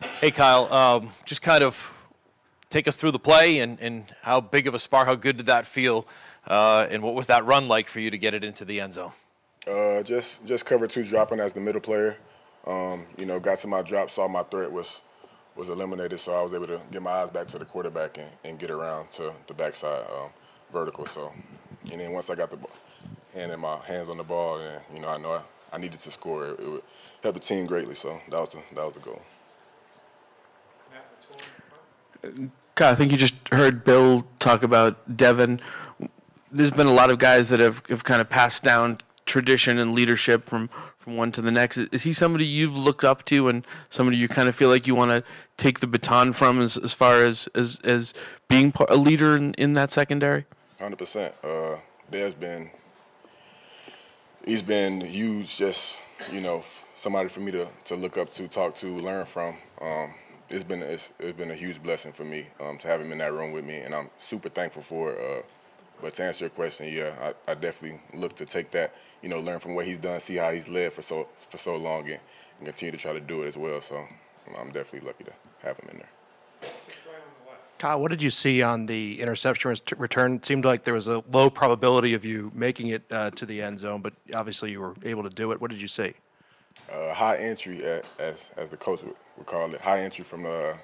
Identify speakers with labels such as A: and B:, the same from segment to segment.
A: Hey, Kyle, um, just kind of take us through the play and, and how big of a spark, how good did that feel, uh, and what was that run like for you to get it into the end zone?
B: Uh, just just cover two dropping as the middle player. Um, you know, got to my drop, saw my threat was was eliminated, so I was able to get my eyes back to the quarterback and, and get around to the backside um, vertical. So, and then once I got the hand in my hands on the ball, and you know, I know I, I needed to score. It, it would help the team greatly. So that was the that was the goal.
C: I think you just heard Bill talk about Devin. There's been a lot of guys that have, have kind of passed down tradition and leadership from, from one to the next. Is he somebody you've looked up to and somebody you kind of feel like you want to take the baton from as, as far as, as, as being part, a leader in, in that secondary?
B: Hundred percent. Uh, Dev's been he's been huge. Just you know, somebody for me to, to look up to, talk to, learn from. Um, it's been it's, it's been a huge blessing for me um, to have him in that room with me, and I'm super thankful for it. Uh, but to answer your question, yeah, I, I definitely look to take that, you know, learn from what he's done, see how he's led for so for so long, and, and continue to try to do it as well. So I'm definitely lucky to have him in there.
D: Kyle, what did you see on the interception return? It seemed like there was a low probability of you making it uh, to the end zone, but obviously you were able to do it. What did you see?
B: Uh, high entry, a- as as the coach would, would call it, high entry from uh,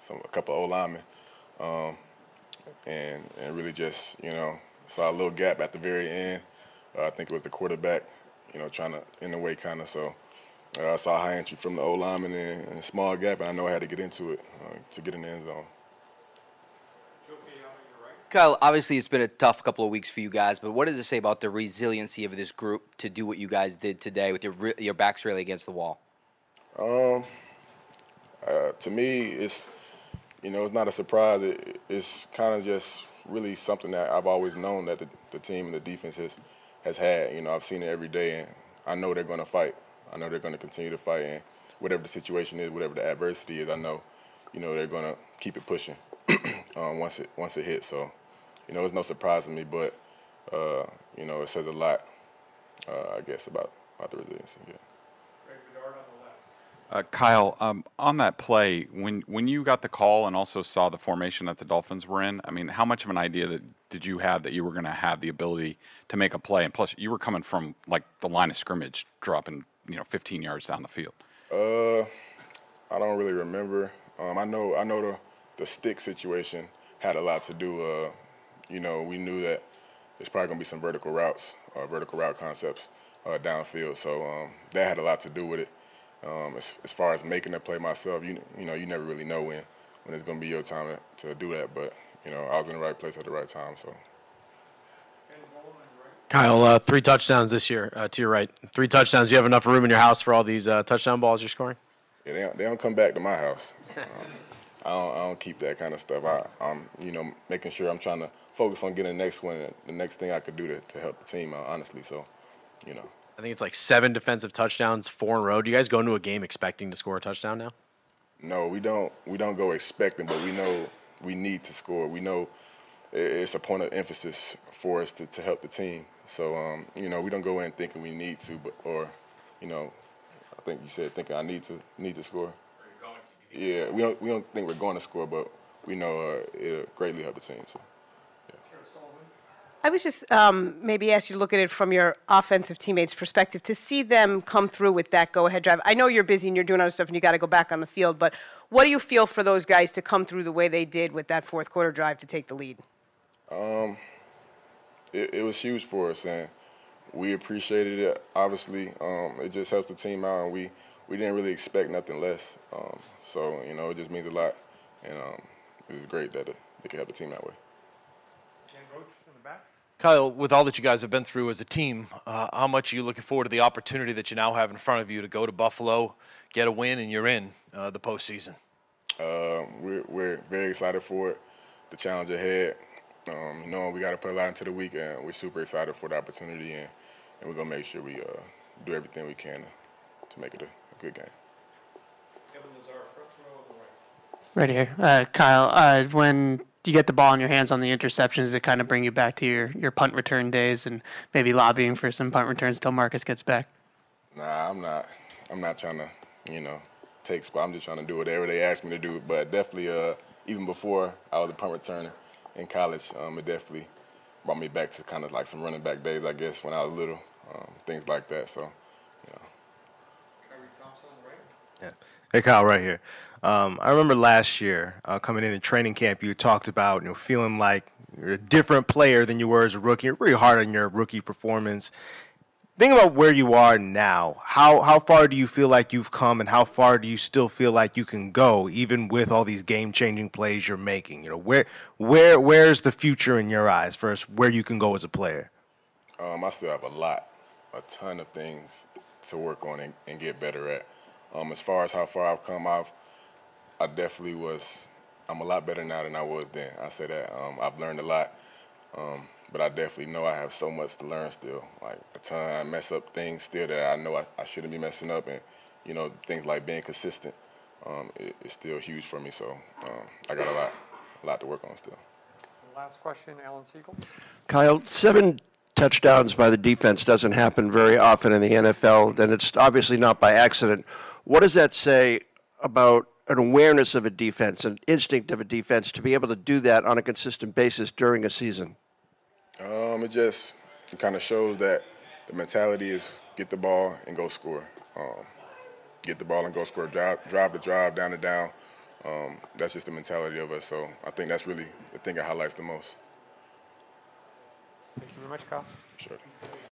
B: some a couple of old linemen, um, and and really just you know saw a little gap at the very end. Uh, I think it was the quarterback, you know, trying to in the way kind of so. Uh, I saw high entry from the old lineman and, and a small gap, and I know I had to get into it uh, to get in the end zone.
E: Kyle, obviously it's been a tough couple of weeks for you guys, but what does it say about the resiliency of this group to do what you guys did today with your your backs really against the wall?
B: Um, uh, to me, it's you know, it's not a surprise. It, it's kind of just really something that I've always known that the, the team and the defense has, has had. You know, I've seen it every day, and I know they're going to fight. I know they're going to continue to fight, and whatever the situation is, whatever the adversity is, I know, you know, they're going to keep it pushing um, once it once it hits. So, you know, it's no surprise to me, but uh, you know, it says a lot, uh, I guess, about about the resiliency. Yeah.
F: Uh, Kyle, um, on that play, when when you got the call and also saw the formation that the Dolphins were in, I mean, how much of an idea that did you have that you were going to have the ability to make a play? And plus, you were coming from like the line of scrimmage, dropping you know 15 yards down the field.
B: Uh, I don't really remember. Um, I know I know the the stick situation had a lot to do. Uh, you know, we knew that there's probably gonna be some vertical routes, uh, vertical route concepts uh, downfield. So um, that had a lot to do with it. Um, as, as far as making the play myself, you you know, you never really know when when it's gonna be your time to, to do that. But you know, I was in the right place at the right time. So.
D: Kyle, uh, three touchdowns this year uh, to your right. Three touchdowns. You have enough room in your house for all these uh, touchdown balls you're scoring?
B: Yeah, they don't, they don't come back to my house. Um, I don't I don't keep that kind of stuff. I, I'm you know making sure I'm trying to focus on getting the next one, the next thing I could do to, to help the team out. Honestly, so you know.
D: I think it's like seven defensive touchdowns, four in a row. Do you guys go into a game expecting to score a touchdown now?
B: No, we don't. We don't go expecting, but we know we need to score. We know it's a point of emphasis for us to, to help the team. So um, you know, we don't go in thinking we need to, but or you know, I think you said thinking I need to need to score. Yeah, we don't we don't think we're going to score, but we know uh, it'll greatly help the team. So. Yeah.
G: I was just um, maybe ask you to look at it from your offensive teammates' perspective to see them come through with that go-ahead drive. I know you're busy and you're doing other stuff and you got to go back on the field, but what do you feel for those guys to come through the way they did with that fourth quarter drive to take the lead?
B: it, it was huge for us, and we appreciated it. Obviously, um, it just helped the team out, and we, we didn't really expect nothing less. Um, so you know, it just means a lot, and um, it was great that they could help the team that way.
A: Kyle, with all that you guys have been through as a team, uh, how much are you looking forward to the opportunity that you now have in front of you to go to Buffalo, get a win, and you're in uh, the postseason?
B: Uh, we're, we're very excited for it, the challenge ahead. Um, knowing we got to put a lot into the week, and we're super excited for the opportunity, and, and we're gonna make sure we uh, do everything we can to, to make it a, a good game.
H: Right here, uh, Kyle. Uh, when you get the ball in your hands on the interceptions, it kind of bring you back to your, your punt return days and maybe lobbying for some punt returns until Marcus gets back.
B: Nah, I'm not. I'm not trying to, you know, take but I'm just trying to do whatever they ask me to do. But definitely, uh, even before I was a punt returner in college, um, it definitely brought me back to kind of like some running back days, I guess, when I was little, um, things like that. So, you know.
I: Yeah. Hey, Kyle, right here. Um, I remember last year uh, coming in in training camp, you talked about you know feeling like you're a different player than you were as a rookie. You're really hard on your rookie performance. Think about where you are now. How how far do you feel like you've come, and how far do you still feel like you can go, even with all these game changing plays you're making? You know, where where where's the future in your eyes for us, where you can go as a player?
B: Um, I still have a lot, a ton of things to work on and, and get better at. Um, as far as how far I've come, I've I definitely was. I'm a lot better now than I was then. I say that. Um, I've learned a lot, um, but I definitely know I have so much to learn still. Like a ton, I mess up things still that I know I, I shouldn't be messing up, and you know things like being consistent. Um, it, it's still huge for me. So um, I got a lot, a lot to work on still.
J: Last question, Alan Siegel.
K: Kyle, seven touchdowns by the defense doesn't happen very often in the NFL, and it's obviously not by accident. What does that say about an awareness of a defense, an instinct of a defense to be able to do that on a consistent basis during a season?
B: Um, it just it kind of shows that the mentality is get the ball and go score. Um, get the ball and go score. Drive, drive the drive, down the down. Um, that's just the mentality of us. So I think that's really the thing that highlights the most.
J: Thank you very much, Kyle.
B: Sure.